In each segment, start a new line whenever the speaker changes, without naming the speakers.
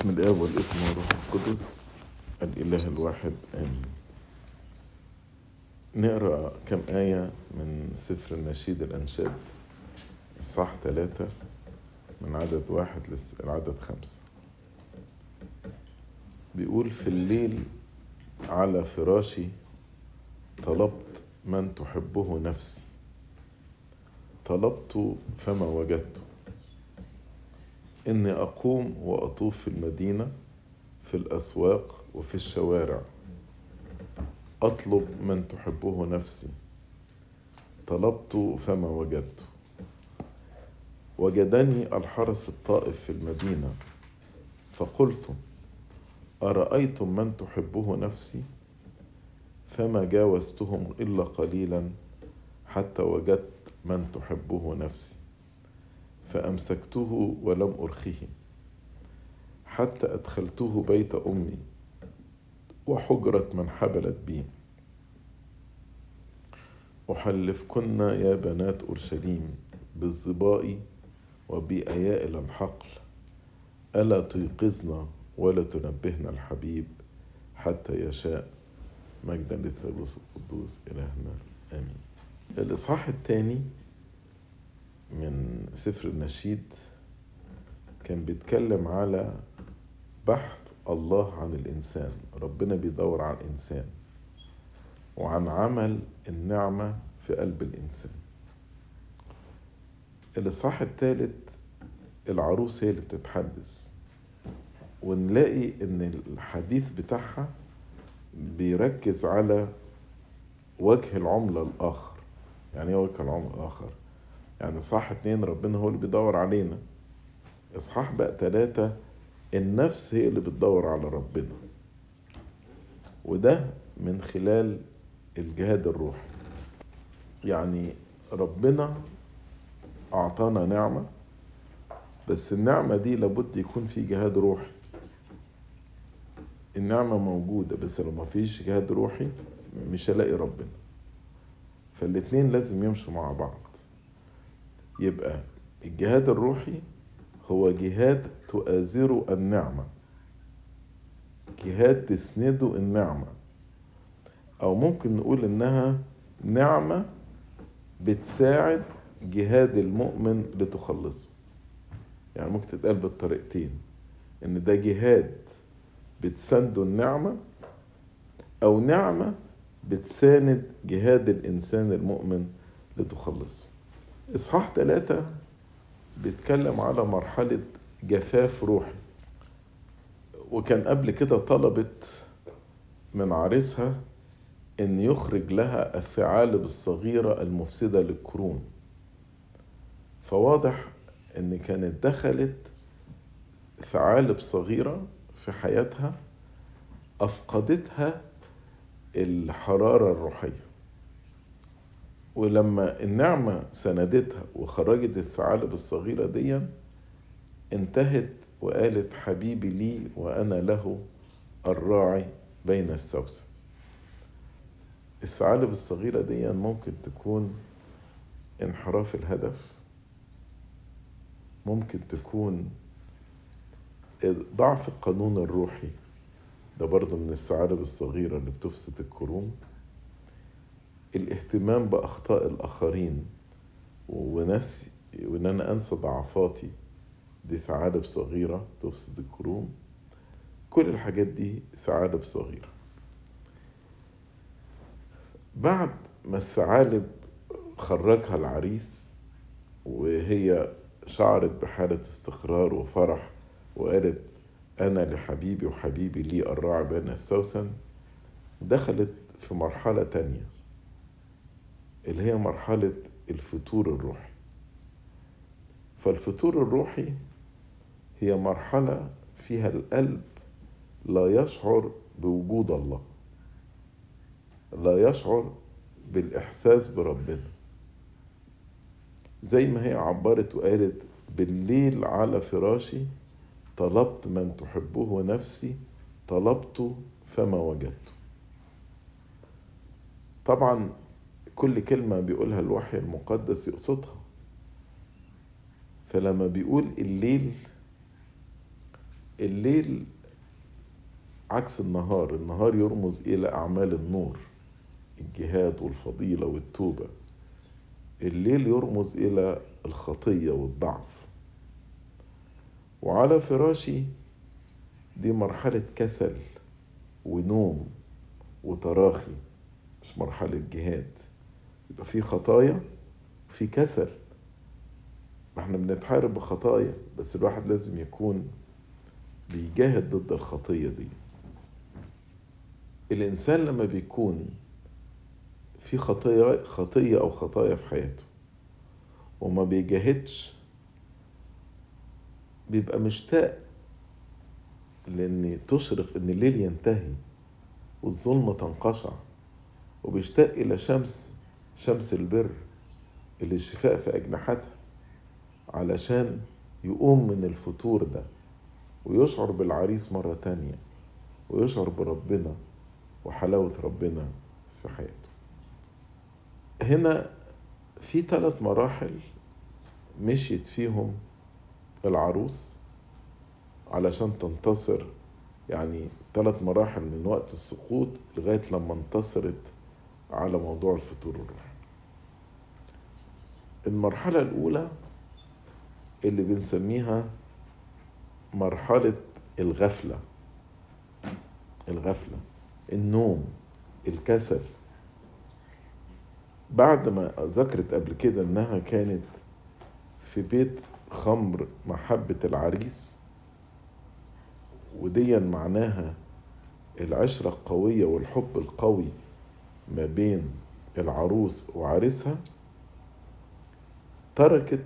بسم الآب والابن والروح القدس. الإله الواحد آمين. نقرأ كم آية من سفر النشيد الأنشاد؟ إصحاح ثلاثة من عدد واحد للعدد خمسة. بيقول في الليل على فراشي طلبت من تحبه نفسي. طلبت فما وجدته إني أقوم وأطوف في المدينة في الأسواق وفي الشوارع. أطلب من تحبه نفسي. طلبت فما وجدته وجدني الحرس الطائف في المدينة. فقلت أرأيتم من تحبه نفسي؟ فما جاوزتهم إلا قليلا حتى وجدت من تحبه نفسي. فأمسكته ولم أرخيه حتى أدخلته بيت أمي وحجرة من حبلت بي. أحلفكن يا بنات أورشليم بالظباء وبأيائل الحقل ألا تيقظن ولا تنبهن الحبيب حتى يشاء مجدا للثالوث القدوس إلهنا. آمين. الإصحاح الثاني من سفر النشيد كان بيتكلم على بحث الله عن الإنسان ربنا بيدور على الإنسان وعن عمل النعمة في قلب الإنسان. الإصحاح الثالث العروس هي اللي بتتحدث. ونلاقي إن الحديث بتاعها بيركز على وجه العملة الآخر. يعني إيه وجه العملة الآخر؟ يعني إصحاح اتنين ربنا هو اللي بيدور علينا. إصحاح بقى تلاتة النفس هي اللي بتدور على ربنا. وده من خلال الجهاد الروحي. يعني ربنا أعطانا نعمة بس النعمة دي لابد يكون في جهاد روحي. النعمة موجودة بس لو ما فيش جهاد روحي مش هلاقي ربنا. فالاتنين لازم يمشوا مع بعض. يبقى الجهاد الروحي هو جهاد تؤازره النعمة. جهاد تسنده النعمة. أو ممكن نقول إنها نعمة بتساعد جهاد المؤمن لتخلصه. يعني ممكن تتقال بالطريقتين. إن ده جهاد بتسنده النعمة أو نعمة بتساند جهاد الإنسان المؤمن لتخلصه. إصحاح ثلاثة بيتكلم على مرحلة جفاف روحي. وكان قبل كده طلبت من عريسها إن يخرج لها الثعالب الصغيرة المفسدة للكروم فواضح إن كانت دخلت ثعالب صغيرة في حياتها أفقدتها الحرارة الروحية. ولما النعمة سندتها وخرجت الثعالب الصغيرة دي انتهت وقالت حبيبي لي وأنا له الراعي بين السوسن الثعالب الصغيرة دي ممكن تكون انحراف الهدف ممكن تكون ضعف القانون الروحي. ده برضه من الثعالب الصغيرة اللي بتفسد الكروم. الاهتمام بأخطاء الآخرين ونسي وإن أنا أنسى ضعفاتي دي ثعالب صغيرة تفسد الكروم كل الحاجات دي ثعالب صغيرة. بعد ما الثعالب خرجها العريس وهي شعرت بحالة استقرار وفرح وقالت أنا لحبيبي وحبيبي لي الراعي بين السوسن دخلت في مرحلة تانية. اللي هي مرحلة الفتور الروحي. فالفتور الروحي هي مرحلة فيها القلب لا يشعر بوجود الله لا يشعر بالإحساس بربنا. زي ما هي عبرت وقالت بالليل على فراشي طلبت من تحبه نفسي طلبت فما وجدت. طبعا كل كلمة بيقولها الوحي المقدس يقصدها. فلما بيقول الليل الليل عكس النهار النهار يرمز إلى أعمال النور الجهاد والفضيلة والتوبة. الليل يرمز إلى الخطية والضعف. وعلى فراشي دي مرحلة كسل ونوم وتراخي مش مرحلة جهاد. يبقى في خطايا في كسل. إحنا بنتحارب بخطايا بس الواحد لازم يكون بيجاهد ضد الخطية دي. الإنسان لما بيكون في خطية خطية أو خطايا في حياته وما بيجاهدش بيبقى مشتاق لأن تشرق إن الليل ينتهي والظلمة تنقشع وبيشتاق إلى شمس شمس البر اللي الشفاء في أجنحتها علشان يقوم من الفتور ده ويشعر بالعريس مرة تانية ويشعر بربنا وحلاوة ربنا في حياته. هنا في ثلاث مراحل مشيت فيهم العروس علشان تنتصر يعني ثلاث مراحل من وقت السقوط لغاية لما انتصرت على موضوع الفتور الروحي. المرحلة الأولى اللي بنسميها مرحلة الغفلة. الغفلة النوم الكسل. بعد ما ذكرت قبل كده إنها كانت في بيت خمر محبة العريس وديا معناها العشرة القوية والحب القوي ما بين العروس وعريسها تركت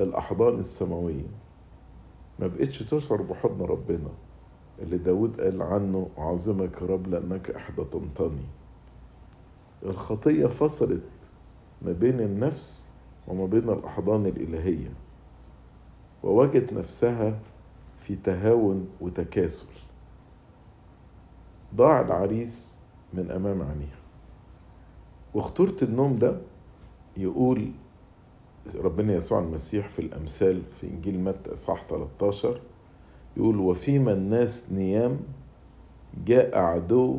الأحضان السماوية. ما بقتش تشعر بحضن ربنا. اللي داود قال عنه أعظمك يا رب لأنك إحدى تمطني الخطية فصلت ما بين النفس وما بين الأحضان الإلهية ووجدت نفسها في تهاون وتكاسل. ضاع العريس من أمام عينيها. وخطورة النوم ده يقول ربنا يسوع المسيح في الأمثال في إنجيل متى إصحاح 13 يقول وفيما الناس نيام جاء عدو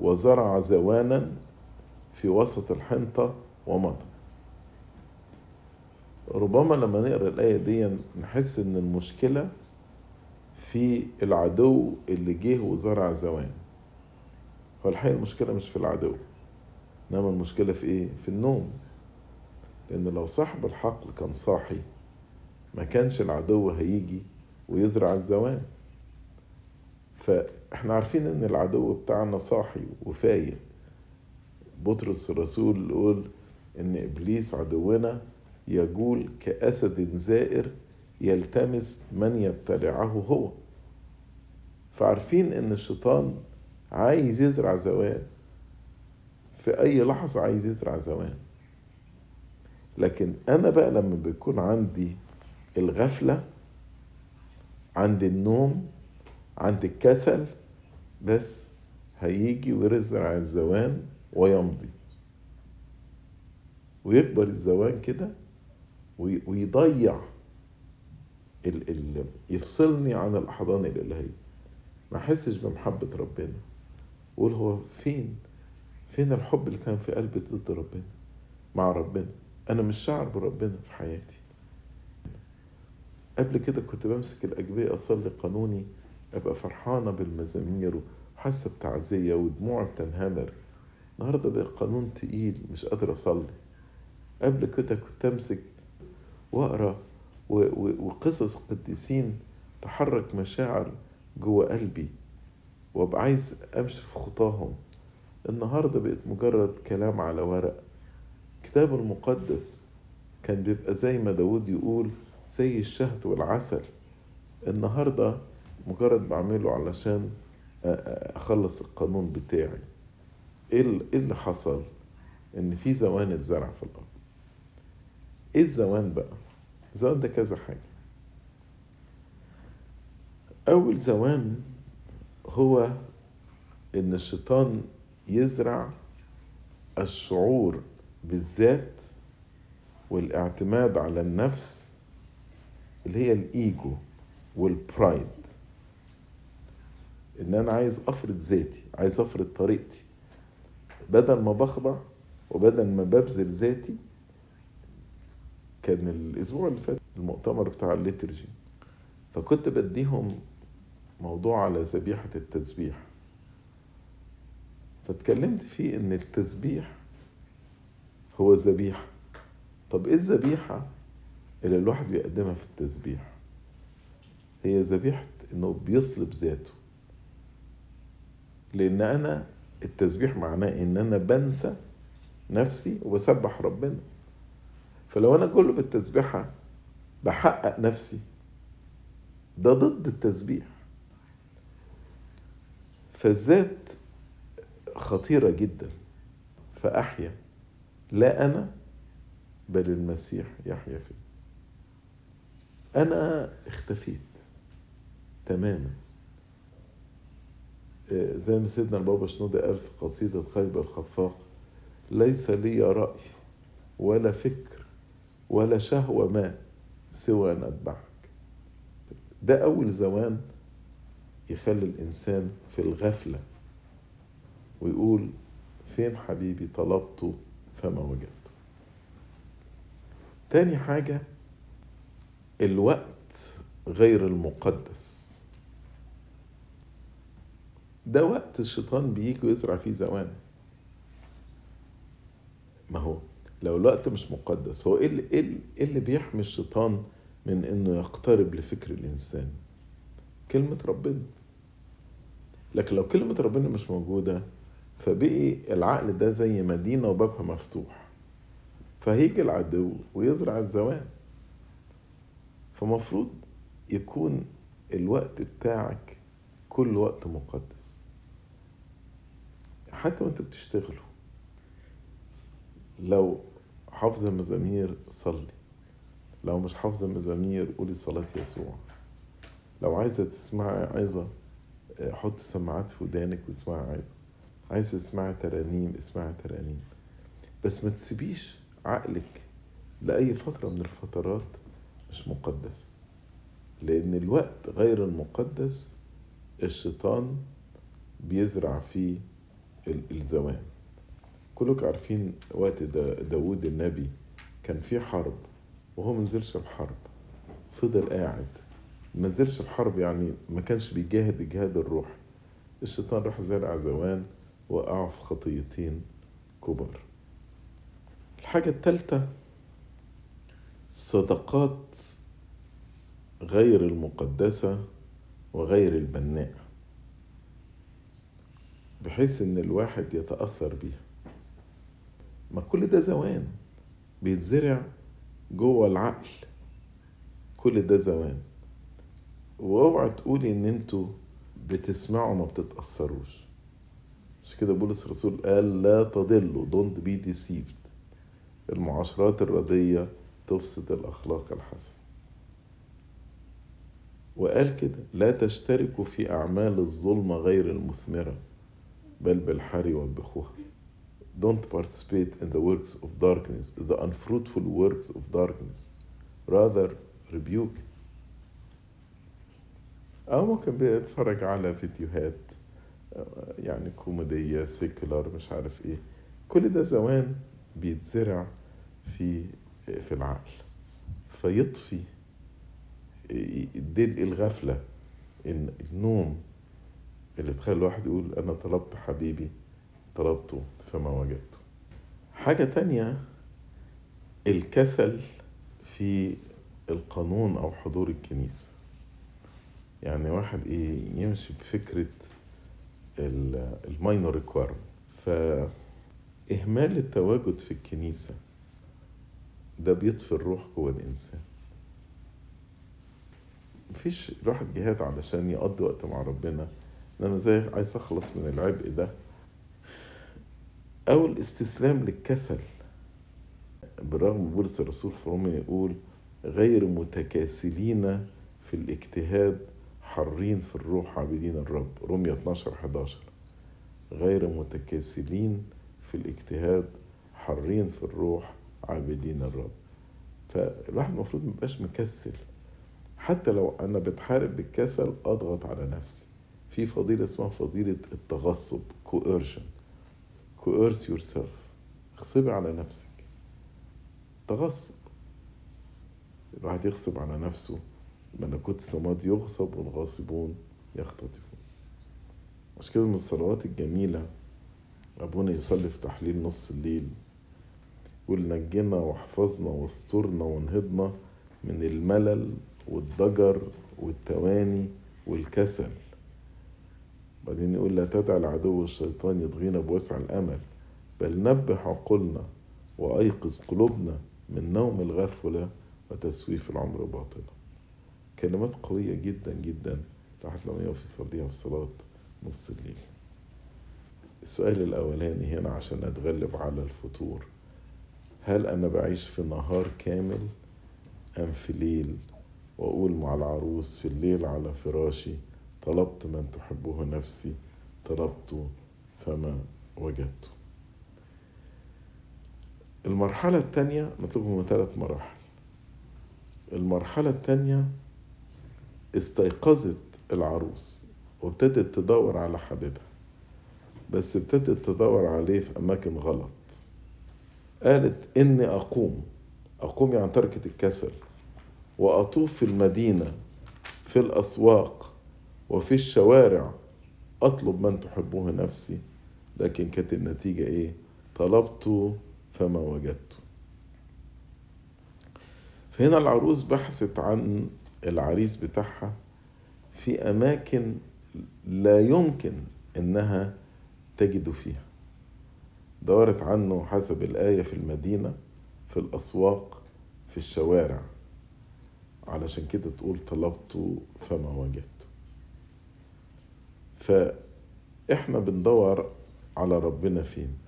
وزرع زوانا في وسط الحنطة ومضى. ربما لما نقرأ الآية دي نحس إن المشكلة في العدو اللي جه وزرع زوان. هو الحقيقة المشكلة مش في العدو إنما المشكلة في إيه؟ في النوم. لأن لو صاحب الحقل كان صاحي ما كانش العدو هيجي ويزرع الزوان. فإحنا عارفين إن العدو بتاعنا صاحي وفايق. بطرس الرسول يقول إن إبليس عدونا يجول كأسد زائر يلتمس من يبتلعه هو. فعارفين إن الشيطان عايز يزرع زوان. في أي لحظة عايز يزرع زوان. لكن أنا بقى لما بيكون عندي الغفلة عندي النوم عندي الكسل بس هيجي ويزرع الزوان ويمضي. ويكبر الزوان كده ويضيع ال ال يفصلني عن الأحضان الإلهية. ما أحسش بمحبة ربنا. قول هو فين؟ فين الحب اللي كان في قلبي ضد ربنا؟ مع ربنا. أنا مش شاعر بربنا في حياتي. قبل كده كنت بمسك الأجبية أصلي قانوني أبقى فرحانة بالمزامير وحاسة بتعزية ودموع بتنهمر. النهاردة بقى قانون تقيل مش قادر أصلي. قبل كده كنت أمسك وأقرأ وقصص قديسين تحرك مشاعر جوه قلبي وأبقى عايز أمشي في خطاهم. النهاردة بقت مجرد كلام على ورق. الكتاب المقدس كان بيبقى زي ما داود يقول زي الشهد والعسل النهاردة مجرد بعمله علشان أخلص القانون بتاعي إيه اللي حصل؟ إن في زوان اتزرع في الأرض إيه الزوان بقى؟ الزوان ده كذا حاجة أول زوان هو إن الشيطان يزرع الشعور بالذات والاعتماد على النفس اللي هي الإيجو والبرايد إن أنا عايز أفرض ذاتي عايز أفرض طريقتي. بدل ما بخضع وبدل ما ببذل ذاتي كان الأسبوع اللي فات المؤتمر بتاع الليترجي فكنت بديهم موضوع على ذبيحة التسبيح. فاتكلمت فيه إن التسبيح هو ذبيحة طب إيه الذبيحة اللي الواحد بيقدمها في التسبيح؟ هي ذبيحة إنه بيصلب ذاته. لأن أنا التسبيح معناه إن أنا بنسى نفسي وبسبح ربنا. فلو أنا كله بالتسبيحة بحقق نفسي ده ضد التسبيح. فالذات خطيرة جدا فأحيا لا أنا بل المسيح يحيا فيه أنا اختفيت تماما. زي ما سيدنا البابا شنودة قال في قصيدة خيب الخفاق ليس لي رأي ولا فكر ولا شهوة ما سوى أن أتبعك. ده أول زمان يخلي الإنسان في الغفلة ويقول فين حبيبي طلبته فما وجدته تاني حاجة الوقت غير المقدس. ده وقت الشيطان بيجي ويزرع فيه زوان ما هو لو الوقت مش مقدس هو إيه اللي, إيه اللي بيحمي الشيطان من إنه يقترب لفكر الإنسان؟ كلمة ربنا. لكن لو كلمة ربنا مش موجودة فبقي العقل ده زي مدينة وبابها مفتوح. فهيجي العدو ويزرع الزوان. فمفروض يكون الوقت بتاعك كل وقت مقدس. حتى وانت بتشتغلوا لو حافظ المزامير صلي. لو مش حافظ المزامير قولي صلاة يسوع. لو عايزة تسمعي عايزة حط سماعات في ودانك واسمعي عايزة. عايزة تسمعي ترانيم اسمعي ترانيم. بس ما تسيبيش عقلك لأي فترة من الفترات مش مقدسة لأن الوقت غير المقدس الشيطان بيزرع فيه الزوان كلكم عارفين وقت دا داود النبي كان في حرب وهو منزلش الحرب. فضل قاعد. ما نزلش الحرب يعني ما كانش بيجاهد الجهاد الروحي. الشيطان راح زرع زوان وقعوا في خطيتين كبر الحاجة التالتة الصدقات غير المقدسة وغير البناء بحيث إن الواحد يتأثر بيها. ما كل ده زوان بيتزرع جوه العقل. كل ده زوان. وأوعى تقولي إن أنتوا بتسمعوا ما بتتأثروش. مش كده بولس الرسول قال لا تضلوا don't be deceived المعاشرات الردية تفسد الأخلاق الحسنة وقال كده لا تشتركوا في أعمال الظلمة غير المثمرة بل بالحري والبخوة Don't participate in the works of darkness, the unfruitful works of darkness. Rather rebuke. أو ممكن بيتفرج على فيديوهات يعني كوميدية سيكولار مش عارف إيه. كل ده زوان بيتزرع في في العقل. فيطفي دلء الغفلة إن النوم اللي تخلي الواحد يقول أنا طلبت حبيبي طلبته فما وجدته. حاجة تانية الكسل في القانون أو حضور الكنيسة. يعني واحد إيه يمشي بفكرة ال minor requirement فإهمال التواجد في الكنيسة ده بيطفي الروح جوه الإنسان. مفيش الواحد جهاد علشان يقضي وقت مع ربنا. أنا زي عايز أخلص من العبء ده. أو الاستسلام للكسل. بالرغم بولس الرسول في روميا يقول غير متكاسلين في الاجتهاد حارين في الروح عابدين الرب. رومية 12 11 غير متكاسلين في الاجتهاد حارين في الروح عابدين الرب. فالواحد المفروض ميبقاش مكسل. حتى لو أنا بتحارب بالكسل أضغط على نفسي. في فضيلة اسمها فضيلة التغصب coercion. coerce yourself. اغصبي على نفسك. تغصب. الواحد يغصب على نفسه. ملكوت السماوات يغصب والغاصبون يختطفون مش كده من الصلوات الجميلة أبونا يصلي في تحليل نص الليل يقول نجنا واحفظنا واسترنا وانهضنا من الملل والضجر والتواني والكسل. بعدين يقول لا تدع العدو الشيطان يضغينا بوسع الأمل بل نبه عقولنا وأيقظ قلوبنا من نوم الغفلة وتسويف العمر باطلا. كلمات قوية جدا جدا. الواحد لما يقف يصليها في صلاة نص الليل. السؤال الأولاني هنا عشان أتغلب على الفتور هل أنا بعيش في نهار كامل أم في ليل؟ وأقول مع العروس في الليل على فراشي طلبت من تحبه نفسي طلبت فما وجدته المرحلة الثانية مطلوب ثلاث مراحل. المرحلة الثانية استيقظت العروس وابتدت تدور على حبيبها بس ابتدت تدور عليه في أماكن غلط. قالت إني أقوم أقوم يعني تركة الكسل وأطوف في المدينة في الأسواق وفي الشوارع أطلب من تحبه نفسي. لكن كانت النتيجة إيه؟ طلبت فما وجدت. فهنا العروس بحثت عن العريس بتاعها في أماكن لا يمكن إنها تجد فيها. دورت عنه حسب الآية في المدينة في الأسواق في الشوارع. علشان كده تقول طلبت فما وجدت. فإحنا بندور على ربنا فين؟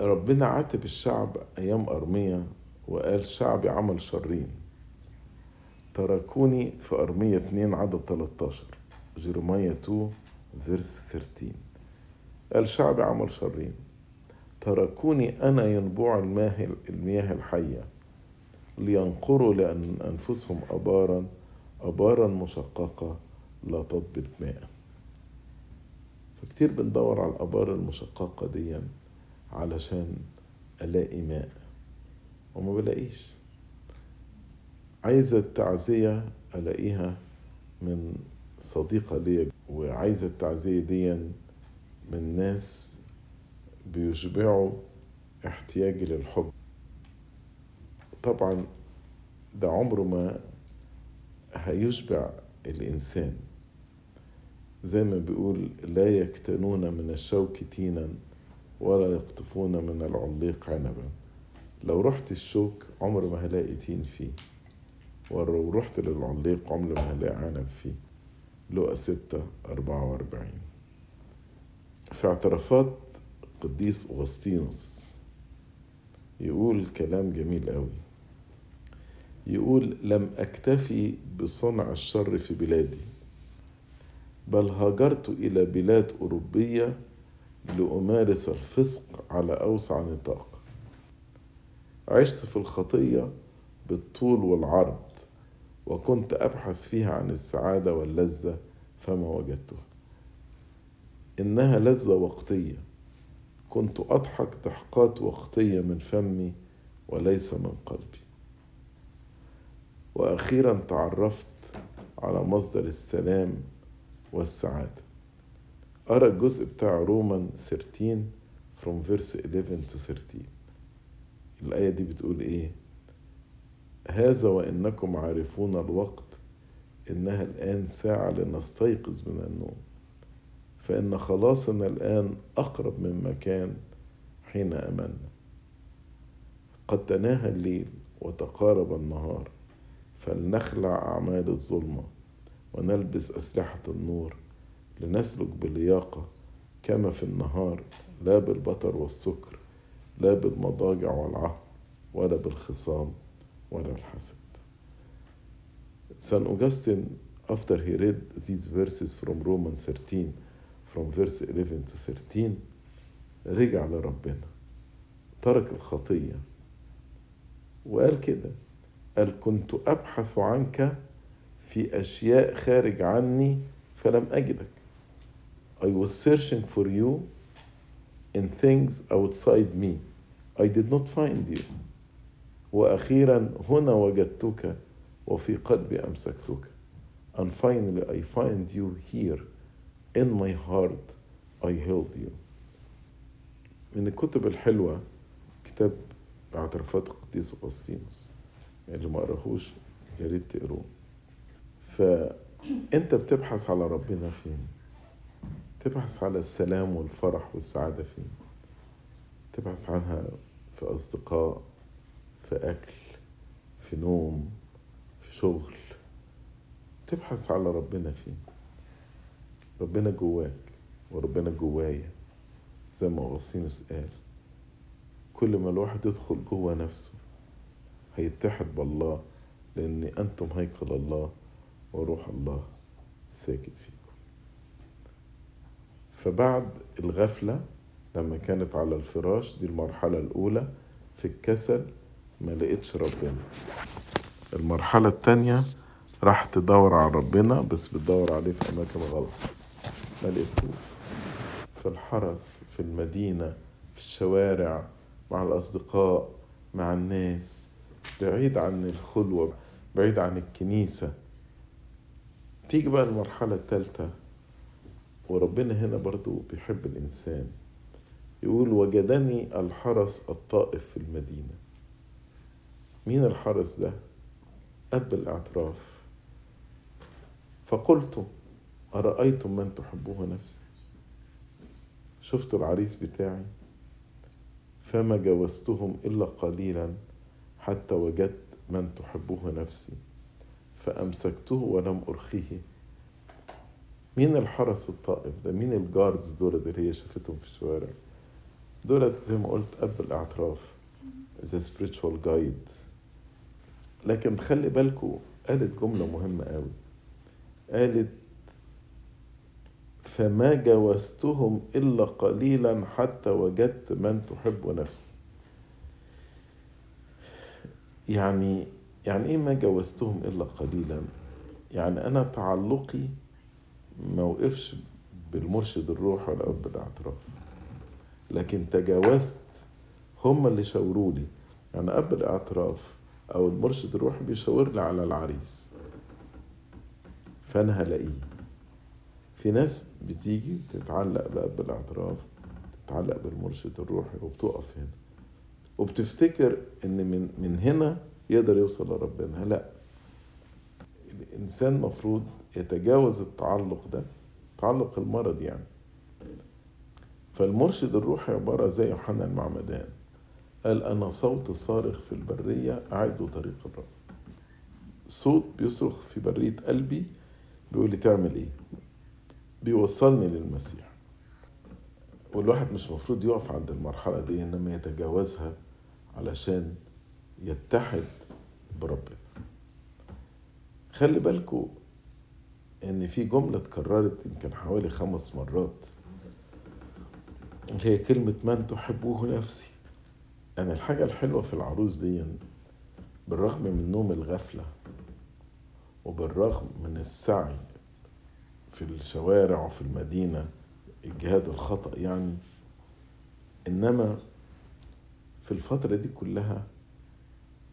ربنا عاتب الشعب أيام أرمية وقال شعبي عمل شرين. تركوني في أرمية 2 عدد 13 جيرمية 2 فيرس 13 قال شعبي عمل شرين. تركوني أنا ينبوع المياه المياه الحية. لينقروا لأن أنفسهم أبارا أبارا مشققة لا تضبط ماء. فكتير بندور على الآبار المشققة دي علشان ألاقي ماء وما بلاقيش. عايزة التعزية ألاقيها من صديقة ليا وعايزة التعزية دي من ناس بيشبعوا احتياجي للحب. طبعا ده عمره ما هيشبع الإنسان. زي ما بيقول لا يكتنون من الشوك تينا ولا يقطفون من العليق عنبا. لو رحت الشوك عمر ما هلاقي تين فيه. ولو رحت للعليق عمر ما هلاقي عنب فيه. لقى ستة أربعة وأربعين. في اعترافات قديس أغسطينوس. يقول كلام جميل قوي يقول لم أكتفي بصنع الشر في بلادي بل هاجرت إلى بلاد أوروبية لأمارس الفسق على أوسع نطاق. عشت في الخطية بالطول والعرض وكنت أبحث فيها عن السعادة واللذة فما وجدتها. إنها لذة وقتية. كنت أضحك ضحكات وقتية من فمي وليس من قلبي. وأخيرا تعرفت على مصدر السلام والسعادة. أرى الجزء بتاع رومان 13 from verse 11 to 13 الآية دي بتقول إيه؟ هذا وإنكم عارفون الوقت إنها الآن ساعة لنستيقظ من النوم. فإن خلاصنا الآن أقرب مما كان حين أمنا قد تناهى الليل وتقارب النهار فلنخلع أعمال الظلمة ونلبس أسلحة النور لنسلك بلياقة كما في النهار لا بالبطر والسكر لا بالمضاجع والعهد ولا بالخصام. ولا الحسد San Augustine, after he read these verses from Romans 13, from verse 11 to 13, رجع لربنا ترك الخطية وقال كده قال كنت أبحث عنك في أشياء خارج عني فلم أجدك I was searching for you in things outside me I did not find you وأخيرا هنا وجدتك وفي قلبي أمسكتك. And finally I find you here. In my heart I held you. من الكتب الحلوة كتاب اعترافات القديس أغسطينوس. اللي ما قراهوش يا ريت تقروه. فأنت بتبحث على ربنا فين؟ تبحث على السلام والفرح والسعادة فين؟ تبحث عنها في أصدقاء في أكل في نوم في شغل. تبحث على ربنا فين ربنا جواك وربنا جوايا زي ما أغسطينوس قال. كل ما الواحد يدخل جوه نفسه هيتحد بالله لأن أنتم هيكل الله وروح الله ساكت فيكم. فبعد الغفلة لما كانت على الفراش دي المرحلة الأولى في الكسل ما لقيتش ربنا. المرحلة التانية راح تدور على ربنا بس بتدور عليه في أماكن غلط. ما لقيتهوش. في الحرس في المدينة في الشوارع مع الأصدقاء مع الناس. بعيد عن الخلوة بعيد عن الكنيسة. تيجي بقى المرحلة الثالثة وربنا هنا برضو بيحب الإنسان. يقول وجدني الحرس الطائف في المدينة. مين الحرس ده؟ أب الاعتراف. فقلت أرأيتم من تحبوه نفسي؟ شفتوا العريس بتاعي؟ فما جاوزتهم إلا قليلا حتى وجدت من تحبه نفسي فأمسكته ولم أرخيه. مين الحرس الطائف ده؟ مين الجاردز دول اللي هي شافتهم في الشوارع؟ دولت زي ما قلت أب الاعتراف ذا spiritual جايد لكن خلي بالكوا قالت جملة مهمة قوي. قالت فما جاوزتهم إلا قليلا حتى وجدت من تحب نفسي. يعني يعني إيه ما جاوزتهم إلا قليلا؟ يعني أنا تعلقي ما وقفش بالمرشد الروح ولا أب الاعتراف لكن تجاوزت هم اللي شاوروا لي يعني أب الاعتراف أو المرشد الروح بيشاور لي على العريس. فأنا هلاقيه. في ناس بتيجي تتعلق بقى بالاعتراف تتعلق بالمرشد الروحي وبتقف هنا. وبتفتكر إن من من هنا يقدر يوصل لربنا. لا. الإنسان مفروض يتجاوز التعلق ده تعلق المرض يعني. فالمرشد الروحي عبارة زي يوحنا المعمدان قال أنا صوت صارخ في البرية أعدوا طريق الرب. صوت بيصرخ في برية قلبي بيقول لي تعمل إيه؟ بيوصلني للمسيح. والواحد مش مفروض يقف عند المرحلة دي إنما يتجاوزها علشان يتحد بربنا. خلي بالكوا إن في جملة اتكررت يمكن حوالي خمس مرات. هي كلمة من تحبوه نفسي يعني الحاجة الحلوة في العروس دي بالرغم من نوم الغفلة وبالرغم من السعي في الشوارع وفي المدينة الجهاد الخطأ يعني إنما في الفترة دي كلها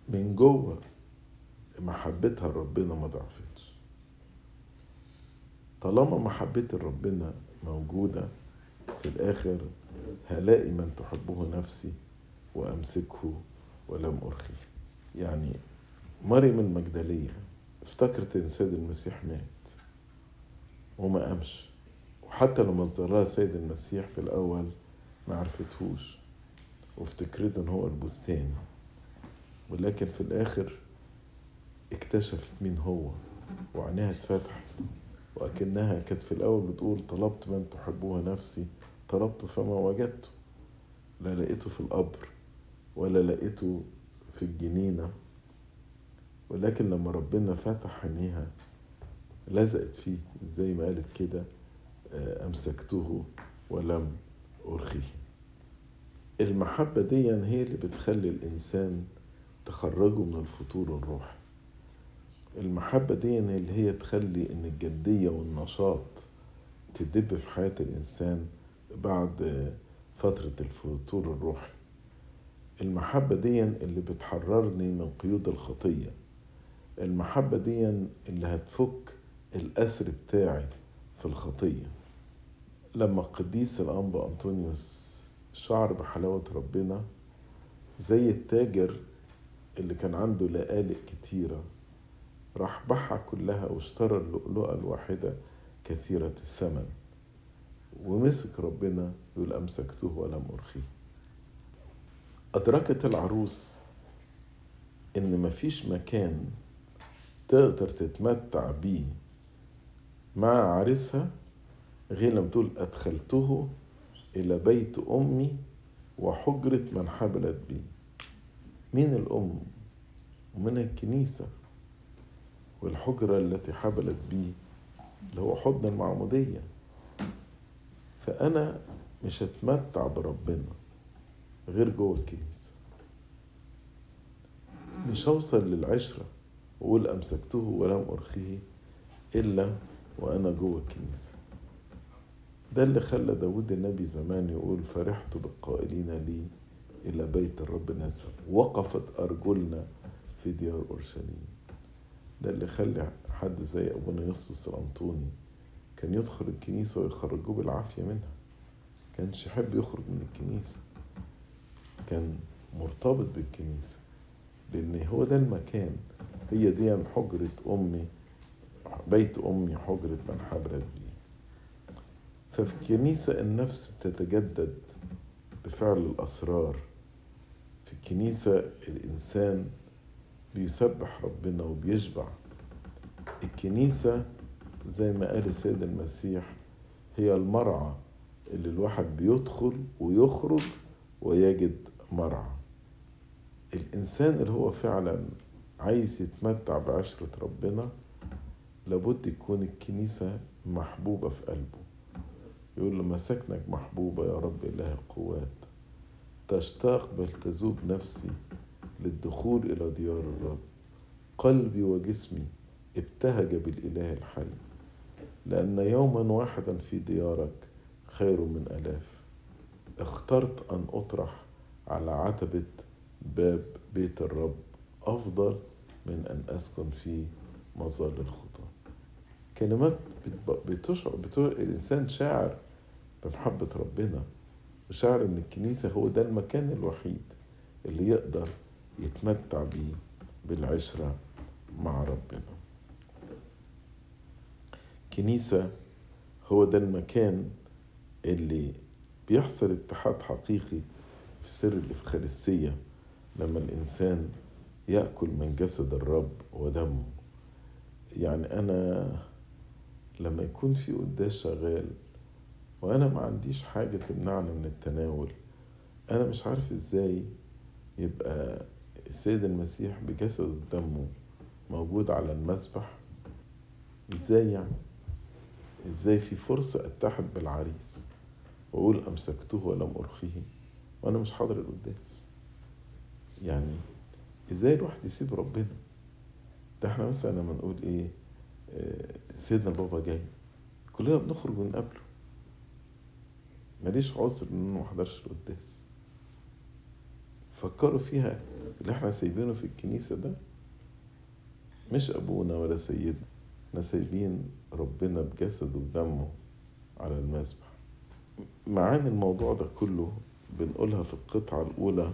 من جوه محبتها لربنا ما ضعفتش. طالما محبة ربنا موجودة في الآخر هلاقي من تحبه نفسي. وأمسكه ولم أرخيه يعني مريم المجدلية افتكرت إن سيد المسيح مات وما قامش. وحتى لما ظهرها سيد المسيح في الأول ما عرفتهوش. وافتكرت إن هو البستان. ولكن في الآخر اكتشفت مين هو. وعينيها اتفتحت. وأكنها كانت في الأول بتقول طلبت من تحبوها نفسي. طلبته فما وجدته. لا لقيته في القبر. ولا لقيته في الجنينة. ولكن لما ربنا فتح عينيها لزقت فيه زي ما قالت كده؟ أمسكته ولم أرخيه المحبة دي هي اللي بتخلي الإنسان تخرجه من الفتور الروحي. المحبة دي اللي هي تخلي إن الجدية والنشاط تدب في حياة الإنسان بعد فترة الفتور الروحي. المحبة دي اللي بتحررني من قيود الخطية. المحبة دي اللي هتفك الأسر بتاعي في الخطية. لما القديس الأنبا أنطونيوس شعر بحلاوة ربنا زي التاجر اللي كان عنده لقالق كتيرة راح باعها كلها واشترى اللؤلؤة الواحدة كثيرة الثمن ومسك ربنا يقول أمسكته ولم أرخيه. أدركت العروس إن مفيش مكان تقدر تتمتع بيه مع عريسها غير لما تقول أدخلته إلى بيت أمي وحجرة من حبلت بي مين الأم؟ ومن الكنيسة والحجرة التي حبلت بي اللي هو حضن المعمودية. فأنا مش هتمتع بربنا. غير جوه الكنيسة مش هوصل للعشرة وأقول أمسكته ولم أرخيه إلا وأنا جوه الكنيسة. ده اللي خلى داود النبي زمان يقول فرحت بالقائلين لي إلى بيت الرب نزل وقفت أرجلنا في ديار أورشليم. ده اللي خلى حد زي أبونا يسطس الأنطوني كان يدخل الكنيسة ويخرجوه بالعافية منها. كانش يحب يخرج من الكنيسة. كان مرتبط بالكنيسة لأن هو ده المكان. هي دي حجرة أمي بيت أمي حجرة من حبرت بيه ففي الكنيسة النفس بتتجدد بفعل الأسرار. في الكنيسة الإنسان بيسبح ربنا وبيشبع. الكنيسة زي ما قال السيد المسيح هي المرعى اللي الواحد بيدخل ويخرج ويجد مرعى. الإنسان اللي هو فعلا عايز يتمتع بعشرة ربنا لابد يكون الكنيسة محبوبة في قلبه. يقول له مساكنك محبوبة يا رب إله القوات. تشتاق بل تذوب نفسي للدخول إلى ديار الرب. قلبي وجسمي ابتهج بالإله الحي. لأن يوما واحدا في ديارك خير من ألاف. اخترت أن أطرح على عتبة باب بيت الرب أفضل من أن أسكن في مظل الخطى. كلمات بتشعر بتشعر الإنسان شاعر بمحبة ربنا وشاعر إن الكنيسة هو ده المكان الوحيد اللي يقدر يتمتع بيه بالعشرة مع ربنا. كنيسة هو ده المكان اللي بيحصل اتحاد حقيقي في سر الإفخارستية لما الإنسان يأكل من جسد الرب ودمه. يعني أنا لما يكون في قداس شغال وأنا ما عنديش حاجة تمنعني من التناول أنا مش عارف إزاي يبقى السيد المسيح بجسده ودمه موجود على المسبح. إزاي يعني؟ إزاي في فرصة أتحد بالعريس وأقول أمسكته ولم أرخيه؟ وأنا مش حاضر القداس. يعني إزاي الواحد يسيب ربنا؟ ده إحنا مثلا لما نقول إيه سيدنا البابا جاي كلنا بنخرج ونقابله. ماليش عذر إن ما احضرش القداس. فكروا فيها اللي إحنا سايبينه في الكنيسة ده مش أبونا ولا سيدنا. إحنا سايبين ربنا بجسده ودمه على المذبح معاني الموضوع ده كله بنقولها في القطعة الأولى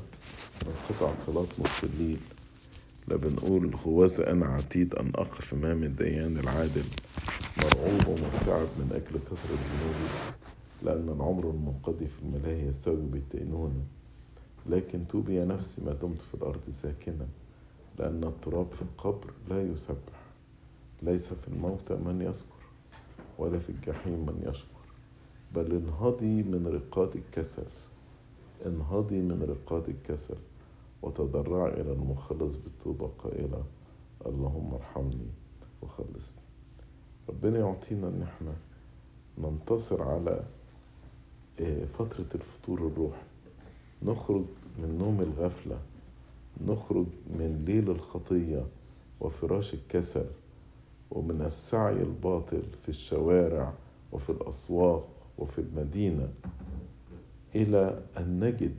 من قطع صلاة نص الليل. لا بنقول هوذا أنا عتيد أن أقف أمام الديان العادل مرعوب ومرتعب من أجل كثرة ذنوبي لأن العمر المنقضي في الملاهي يستوي بالدينونة لكن توبي يا نفسي ما دمت في الأرض ساكنا لأن التراب في القبر لا يسبح. ليس في الموتى من يذكر ولا في الجحيم من يشكر. بل انهضي من رقاد الكسل. انهضي من رقاد الكسل وتضرعي إلى المخلص بالتوبة قائلة اللهم ارحمني وخلصني. ربنا يعطينا إن إحنا ننتصر على فترة الفطور الروحي نخرج من نوم الغفلة نخرج من ليل الخطية وفراش الكسل ومن السعي الباطل في الشوارع وفي الأسواق وفي المدينة. إلى أن نجد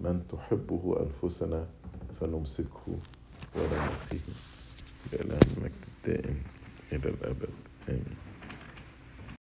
من تحبه أنفسنا فنمسكه ولا نلقيه المجد الدائم إلى الأبد. آمين.